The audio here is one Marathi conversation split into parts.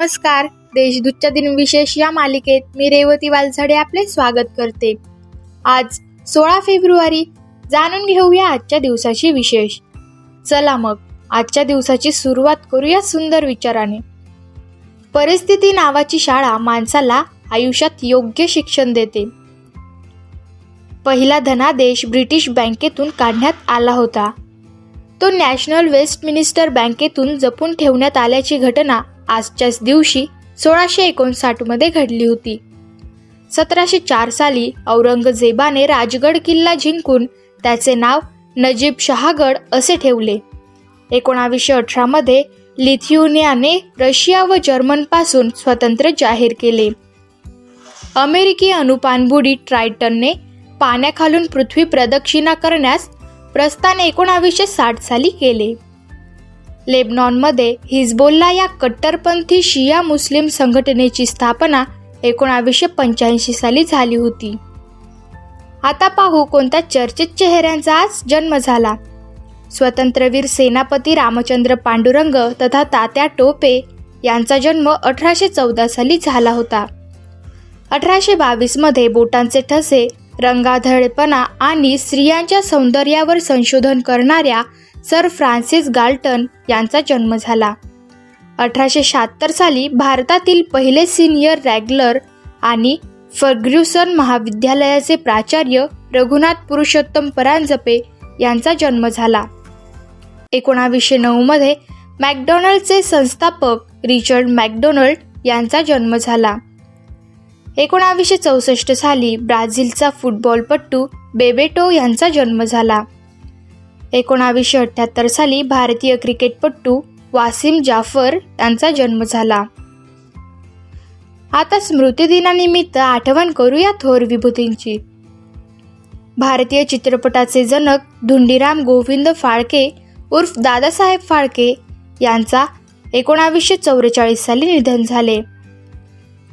नमस्कार. देशदूतच्या दिनविशेष या मालिकेत मी रेवती वालझडे आपले स्वागत करते. आज सोळा फेब्रुवारी जाणून घेऊया आजच्या दिवसाची विशेष. चला मग आजच्या दिवसाची सुरुवात करूया सुंदर विचाराने. परिस्थिती नावाची शाळा माणसाला आयुष्यात योग्य शिक्षण देते. पहिला धनादेश ब्रिटिश बँकेतून काढण्यात आला होता. तो नॅशनल वेस्ट मिनिस्टर बँकेतून जपून ठेवण्यात आल्याची घटना आजच्याच दिवशी सोळाशे एकोणसाठमध्ये घडली होती. सतराशे चार साली औरंगजेबाने राजगड किल्ला जिंकून त्याचे नाव नजीब शहागड असे ठेवले. एकोणावीसशे अठरामध्ये लिथ्युनियाने रशिया व जर्मनपासून स्वतंत्र जाहीर केले. अमेरिकी अनुपानबुडी ट्रायटनने पाण्याखालून पृथ्वी प्रदक्षिणा करण्यास प्रस्थान एकोणावीसशे साठ साली केले. लेबनॉनमध्ये हिजबोल्ला या कट्टरपंथी शिया मुस्लिम संघटनेची स्थापना एकोणावीसशे पंच्याऐंशी साली झाली होती. आता पाहू कोणत्या चर्चित चेहऱ्यांचा आज जन्म झाला. स्वतंत्रवीर सेनापती रामचंद्र पांडुरंग तथा तात्या टोपे यांचा जन्म अठराशे चौदा साली झाला होता. अठराशे बावीसमध्ये बोटांचे ठसे रंगाधळपणा आणि स्त्रियांच्या सौंदर्यावर संशोधन करणाऱ्या सर फ्रान्सिस गाल्टन यांचा जन्म झाला. अठराशे शहात्तर साली भारतातील पहिले सिनियर रॅगलर आणि फर्ग्युसन महाविद्यालयाचे प्राचार्य रघुनाथ पुरुषोत्तम परांजपे यांचा जन्म झाला. एकोणावीसशे नऊमध्ये मॅकडोनल्डचे संस्थापक रिचर्ड मॅकडोनल्ड यांचा जन्म झाला. एकोणावीसशे चौसष्ट साली ब्राझीलचा फुटबॉलपटू बेबेटो यांचा जन्म झाला. एकोणावीसशे अठ्ठ्याहत्तर साली भारतीय क्रिकेटपटू वासिम जाफर यांचा जन्म झाला. आता स्मृतिदिनानिमित्त आठवण करूया थोर विभूतींची. भारतीय चित्रपटाचे जनक धुंडीराम गोविंद फाळके उर्फ दादासाहेब फाळके यांचा एकोणावीसशे चौवेचाळीस साली निधन झाले.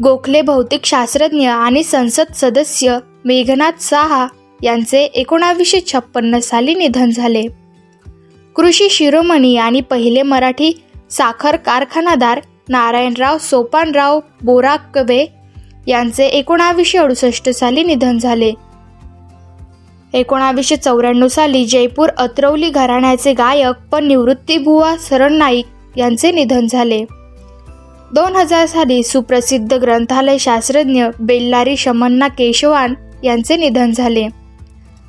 गोखले भौतिक शास्त्रज्ञ आणि संसद सदस्य मेघनाथ साहा यांचे एकोणावीसशे छप्पन्न साली निधन झाले. कृषी शिरोमणी आणि पहिले मराठी साखर कारखानादार नारायणराव सोपानराव बोराकवे यांचे एकोणावीसशे अडुसष्ट साली निधन झाले. एकोणावीसशे चौऱ्याण्णव साली जयपूर अत्रौली घराण्याचे गायक पण निवृत्तीभुवा सरण नाईक यांचे निधन झाले. दोन हजार साली सुप्रसिद्ध ग्रंथालय शास्त्रज्ञ बेल्लारी शमन्ना केशवान यांचे निधन झाले.